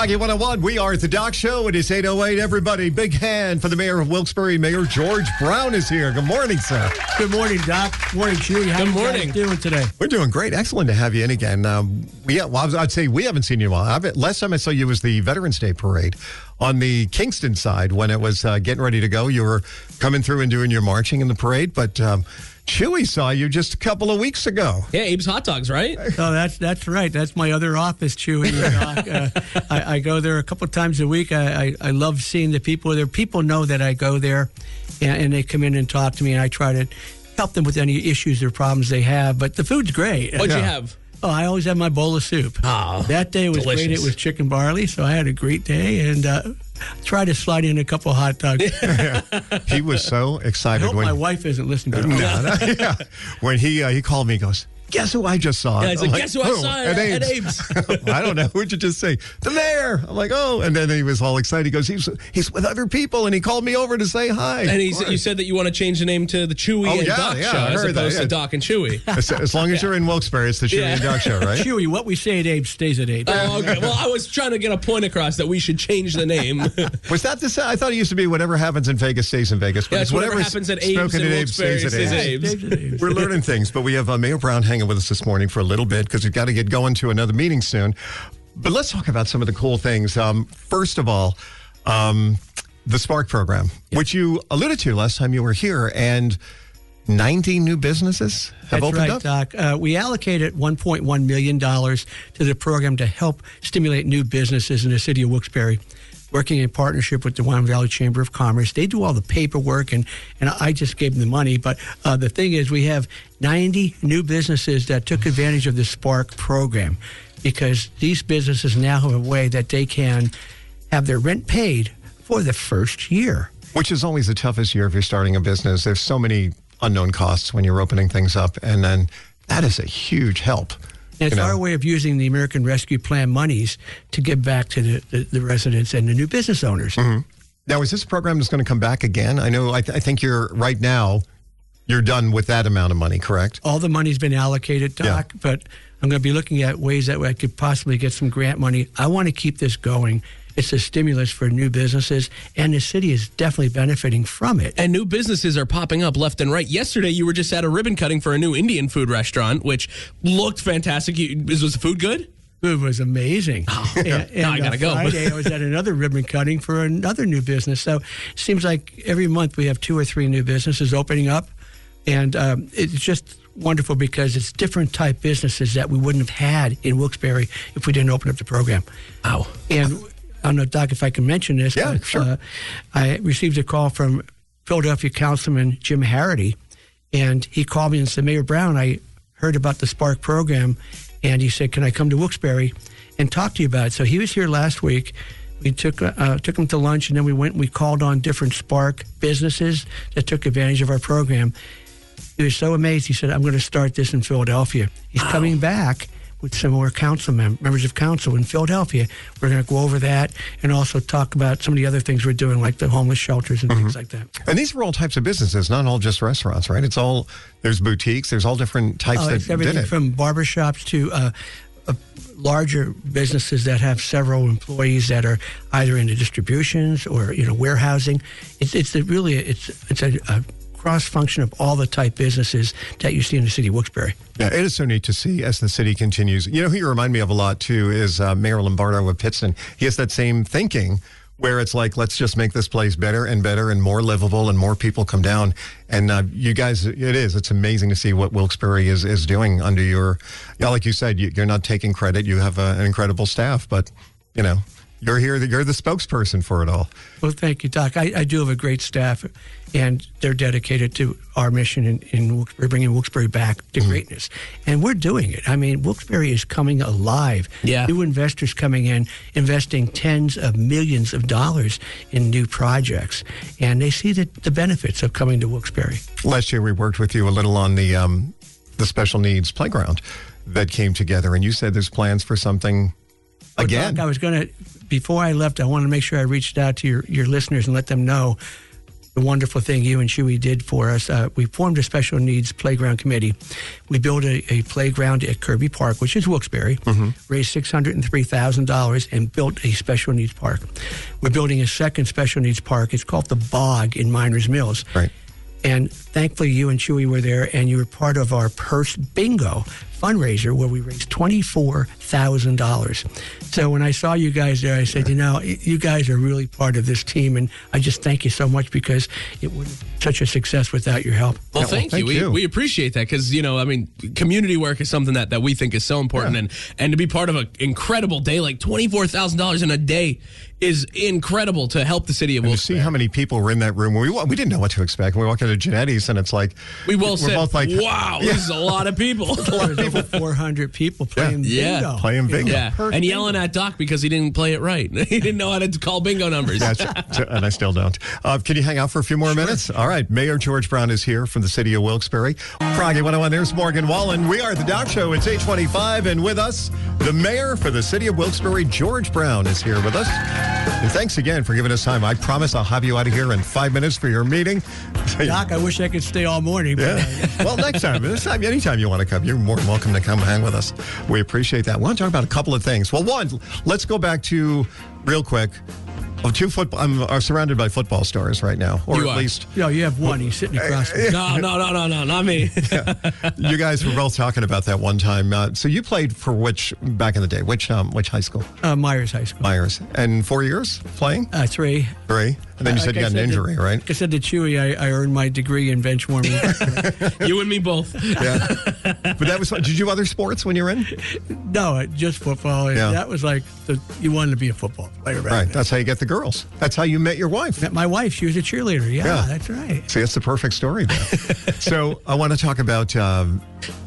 Froggy 101, we are at the Doc Show. It is 808, everybody. Big hand for the mayor of Wilkes-Barre. Mayor George Brown is here. Good morning, sir. Good morning, Doc. Good morning, Chewy. How Good you guys morning. doing today? We're doing great. Excellent to have you in again. Um, we, well, I was- I'd say we haven't seen you in a while. I've, last time I saw you was the Veterans Day Parade on the Kingston side when it was uh, getting ready to go. You were coming through and doing your marching in the parade, but um, Chewy saw you just a couple of weeks ago. Yeah, Abe's hot dogs, right? Oh, that's that's right. That's my other office, Chewy. Uh, I, I go there a couple times a week. I, I, I love seeing the people there. People know that I go there, and, and they come in and talk to me, and I try to help them with any issues or problems they have. But the food's great. What'd you have? Oh, I always have my bowl of soup. Oh, that day was great. It was chicken barley, so I had a great day, and uh, tried to slide in a couple hot dogs. He was so I excited hope when my wife isn't listening to me. No, no, yeah. when he uh, he called me, he goes, "Guess who I just saw?" Yeah, he's I'm like, "Guess who I saw at- at I don't know. What'd you just say? The mayor. I'm like, oh, and then he was all excited. He goes, he's he's with other people, and he called me over to say hi. And he said, you said that you want to change the name to the Chewy Oh, and yeah, Doc yeah, Show as heard that, opposed yeah. to Doc and Chewy. as, as long as you're in Wilkes-Barre, it's the Chewy Yeah. and Doc show, right? Chewy, what we say at Abe stays at Abe. Oh, okay. Well, I was trying to get a point across that we should change the name. Was that the? I thought it used to be whatever happens in Vegas stays in Vegas. But Yeah, it's it's whatever happens at Abe's spoken at Abe's Wilkes-Barre stays at stays at Abe's. Abe's. Stays at Abe's. We're learning things, but we have uh, Mayor Brown hanging with us this morning for a little bit because we've got to get going to another meeting soon. But let's talk about some of the cool things. Um, first of all, um, the Spark program, which you alluded to last time you were here, and 90 new businesses have That's opened right, up. Doc. Uh, we allocated $1.1 million to the program to help stimulate new businesses in the city of Wilkes-Barre, working in partnership with the Wyoming Valley Chamber of Commerce. They do all the paperwork, and, and I just gave them the money. But uh, the thing is, we have 90 new businesses that took advantage of the Spark program because these businesses now have a way that they can have their rent paid for the first year. Which is always the toughest year if you're starting a business. There's so many unknown costs when you're opening things up, and then that is a huge help. And it's you know. our way of using the American Rescue Plan monies to give back to the, the, the residents and the new business owners. Mm-hmm. Now, is this program that's going to come back again? I know. I, th- I think you're right now. You're done with that amount of money, correct? All the money's been allocated, Doc, but I'm going to be looking at ways that I could possibly get some grant money. I want to keep this going. It's a stimulus for new businesses, and the city is definitely benefiting from it. and new businesses are popping up left and right. Yesterday, you were just at a ribbon cutting for a new Indian food restaurant, which looked fantastic. You, was, was the food good? It was amazing. and, and, Now I gotta uh, go. Friday, I was at another ribbon cutting for another new business. So it seems like every month we have two or three new businesses opening up, and um, it's just wonderful because it's different type businesses that we wouldn't have had in Wilkes-Barre if we didn't open up the program. Wow. And I don't know, Doc, if I can mention this. Yeah, but, sure. Uh, I received a call from Philadelphia Councilman Jim Harrity, and he called me and said, Mayor Brown, I heard about the Spark program, and he said, Can I come to Wilkes-Barre and talk to you about it? So he was here last week. We took uh, took him to lunch, and then we went and we called on different Spark businesses that took advantage of our program. He was so amazed. He said, "I'm going to start this in Philadelphia." He's coming back with some more council mem- members of council in Philadelphia. We're going to go over that and also talk about some of the other things we're doing, like the homeless shelters and things like that. And these are all types of businesses, not all just restaurants, right? It's all there's boutiques, there's all different types Oh, that it's did everything it. from barbershops to uh, uh, larger businesses that have several employees that are either in the distributions or you know warehousing. It's it's a really it's it's a, a cross function of all the type businesses that you see in the city of Wilkes-Barre. Yeah, it is so neat to see as the city continues. You know who you remind me of a lot too is uh, Mayor Lombardo of Pittston. He has that same thinking where it's like, let's just make this place better and better and more livable and more people come down. And uh, you guys, it is. It's amazing to see what Wilkes-Barre is, is doing under your, yeah, like you said, you, are not taking credit. You have uh, an incredible staff, but, you know, you're here, you're the spokesperson for it all. Well, thank you, Doc. I, I do have a great staff, and they're dedicated to our mission in, in Wilkes-Barre, bringing Wilkes-Barre back to mm-hmm. greatness. And we're doing it. I mean, Wilkes-Barre is coming alive. Yeah. New investors coming in, investing tens of millions of dollars in new projects, and they see the, the benefits of coming to Wilkes-Barre. Last year, we worked with you a little on the um, the special needs playground that came together, and you said there's plans for something again. Doc, I was going to before I left, I wanted to make sure I reached out to your, your listeners and let them know the wonderful thing you and Chewy did for us. Uh, we formed a special needs playground committee. We built a, a playground at Kirby Park, which is Wilkes-Barre, mm-hmm. raised $603,000 and built a special needs park. We're building a second special needs park. It's called the Bog in Miners Mills. Right. And thankfully, you and Chewy were there, and you were part of our purse bingo fundraiser where we raised $24,000. So when I saw you guys there, I said, you know, you guys are really part of this team, and I just thank you so much because it wouldn't such a success without your help. Well, yeah, thank, well, thank, you. you. We, we appreciate that because, you know, I mean, community work is something that, that we think is so important, yeah. and, and to be part of an incredible day, like $24,000 in a day is incredible to help the city of and To see how many people were in that room. We we didn't know what to expect. We walked into Genetti's and it's like we will say, both like, "Wow, yeah. this is a lot of people." a lot of people. Four hundred people playing yeah. bingo, playing bingo, yeah, and yelling bingo. at Doc because he didn't play it right. he didn't know how to call bingo numbers. Yeah, and I still don't. Uh, can you hang out for a few more sure. minutes? All right, Mayor George Brown is here from the city of Wilkes-Barre. Froggy 101. There's Morgan Wallen. We are the Doc Show. It's 825, and with us, the mayor for the city of Wilkes-Barre, George Brown, is here with us. And thanks again again for giving us time. I promise I'll have you out of here in five minutes for your meeting. Doc, I wish I could stay all morning. Yeah. well, next time, this time, anytime you want to come, you're more than welcome to come hang with us. We appreciate that. We want to talk about a couple of things. Well, one, let's go back to real quick Oh, two football. I'm are surrounded by football stars right now, or you at are. least. No, you have one. He's sitting across. Uh, no, no, no, no, no, not me. yeah. You guys were both talking about that one time. Uh, so you played for which back in the day? Which um, which high school? Uh, Meyers High School. Meyers, and four years playing. Uh, three. Three. And then you said you got an injury, to, right? I said to Chewy, I, I earned my degree in bench warming. you and me both. Yeah. But that was Did you do other sports when you were in? No, uh, just football. Yeah. That was like, the, you wanted to be a football player. Right. Then. That's how you get the girls. That's how you met your wife. Met my wife. She was a cheerleader. Yeah, yeah. that's right. See, that's the perfect story. so I want to talk about um,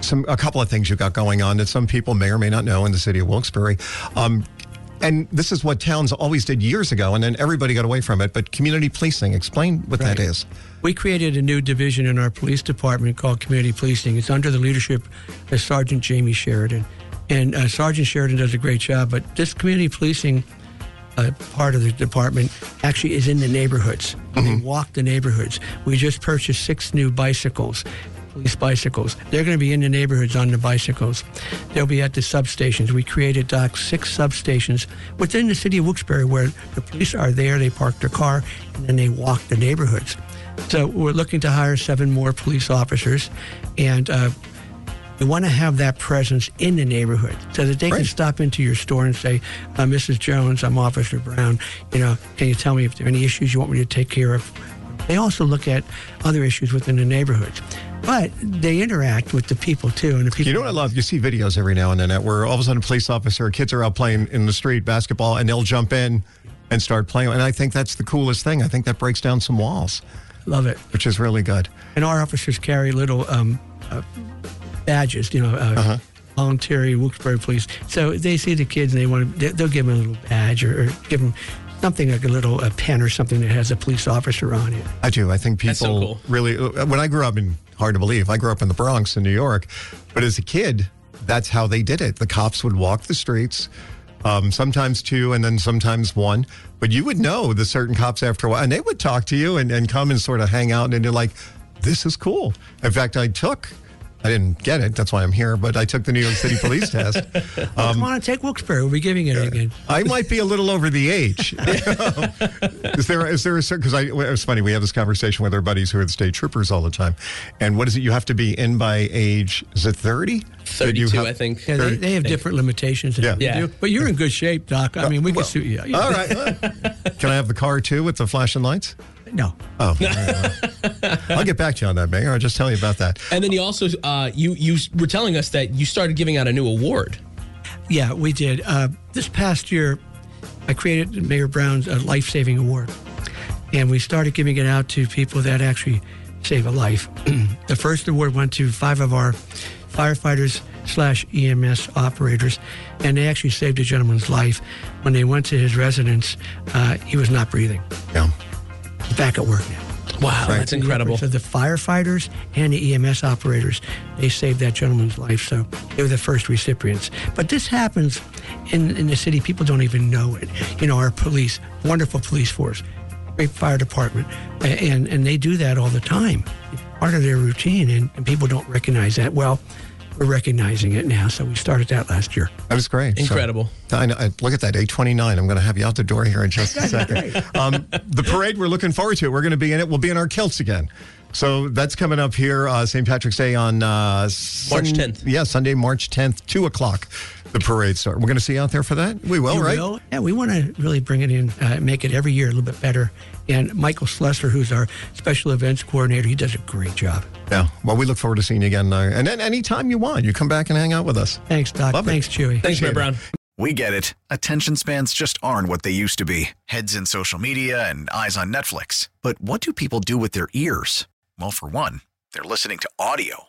some a couple of things you got going on that some people may or may not know in the city of Wilkes-Barre. Um, and this is what towns always did years ago, and then everybody got away from it. But community policing, explain what right. that is. We created a new division in our police department called community policing. It's under the leadership of Sergeant Jamie Sheridan. And uh, Sergeant Sheridan does a great job, but this community policing uh, part of the department actually is in the neighborhoods. Mm-hmm. They walk the neighborhoods. We just purchased six new bicycles police bicycles. They're going to be in the neighborhoods on the bicycles. They'll be at the substations. We created, Doc, six substations within the city of Wilkes-Barre where the police are there, they park their car, and then they walk the neighborhoods. So we're looking to hire seven more police officers, and uh, we want to have that presence in the neighborhood so that they right. can stop into your store and say, uh, Mrs. Jones, I'm Officer Brown. You know, can you tell me if there are any issues you want me to take care of? They also look at other issues within the neighborhoods. But they interact with the people too, and the people. You know what I love? You see videos every now and then where all of a sudden a police officer, kids are out playing in the street basketball, and they'll jump in and start playing. And I think that's the coolest thing. I think that breaks down some walls. Love it. Which is really good. And our officers carry little um, uh, badges, you know, uh, uh-huh. voluntary Wilkes-Barre police. So they see the kids and they want to, they'll give them a little badge or, or give them something like a little a pen or something that has a police officer on it. I do. I think people so cool. really. Uh, when I grew up in hard to believe, I grew up in the Bronx in New York, but as a kid, that's how they did it. The cops would walk the streets. Um, sometimes two and then sometimes one. But you would know the certain cops after a while, and they would talk to you and, and come and sort of hang out, and you're like, this is cool. In fact, I took I didn't get it. That's why I'm here. But I took the New York City police test. Um, Come on take Wilkes-Barre. We'll be giving it again. I might be a little over the age. is there is there a certain because I it funny we have this conversation with our buddies who are the state troopers all the time, and what is it you have to be in by age? Is it thirty? 32, I think. Yeah, they, they have different limitations than Yeah. Yeah. do. But you're in good shape, Doc. I mean, we can suit you. All right. Can I have the car too with the flashing lights? No. Oh, I'll get back to you on that, Mayor. I'll just tell you about that. And then you also uh, you you were telling us that you started giving out a new award. Yeah, we did. Uh, this past year, I created Mayor Brown's uh, Life Saving Award. And we started giving it out to people that actually save a life. the first award went to five of our firefighters slash EMS operators, and they actually saved a gentleman's life. When they went to his residence, uh, he was not breathing. Yeah. Back at work now. Wow, that's incredible. So the firefighters and the EMS operators, they saved that gentleman's life. So they were the first recipients. But this happens in, in the city. People don't even know it. You know, our police, wonderful police force, great fire department, and, and they do that all the time. It's part of their routine, and, and people don't recognize that. Well, we're recognizing it now. So we started that last year. That was great. So- Incredible. I know, I- look at that, 829. I'm going to have you out the door here in just a second. um, the parade, we're looking forward to it. We're going to be in it. We'll be in our kilts again. So that's coming up here, uh, St. Patrick's Day on uh, March Sun- 10th. Yeah, Sunday, March 10th, 2 o'clock. The parade start. We're going to see you out there for that? We will, You right? will? Yeah, we want to really bring it in, uh, make it every year a little bit better. And Michael Slessor, who's our special events coordinator, he does a great job. Yeah. Well, we look forward to seeing you again. Uh, and then anytime you want, you come back and hang out with us. Thanks, Doc. Love it. Thanks, Chewy. Thanks, Mayor Brown. We get it. Attention spans just aren't what they used to be heads in social media and eyes on Netflix. But what do people do with their ears? Well, for one, they're listening to audio.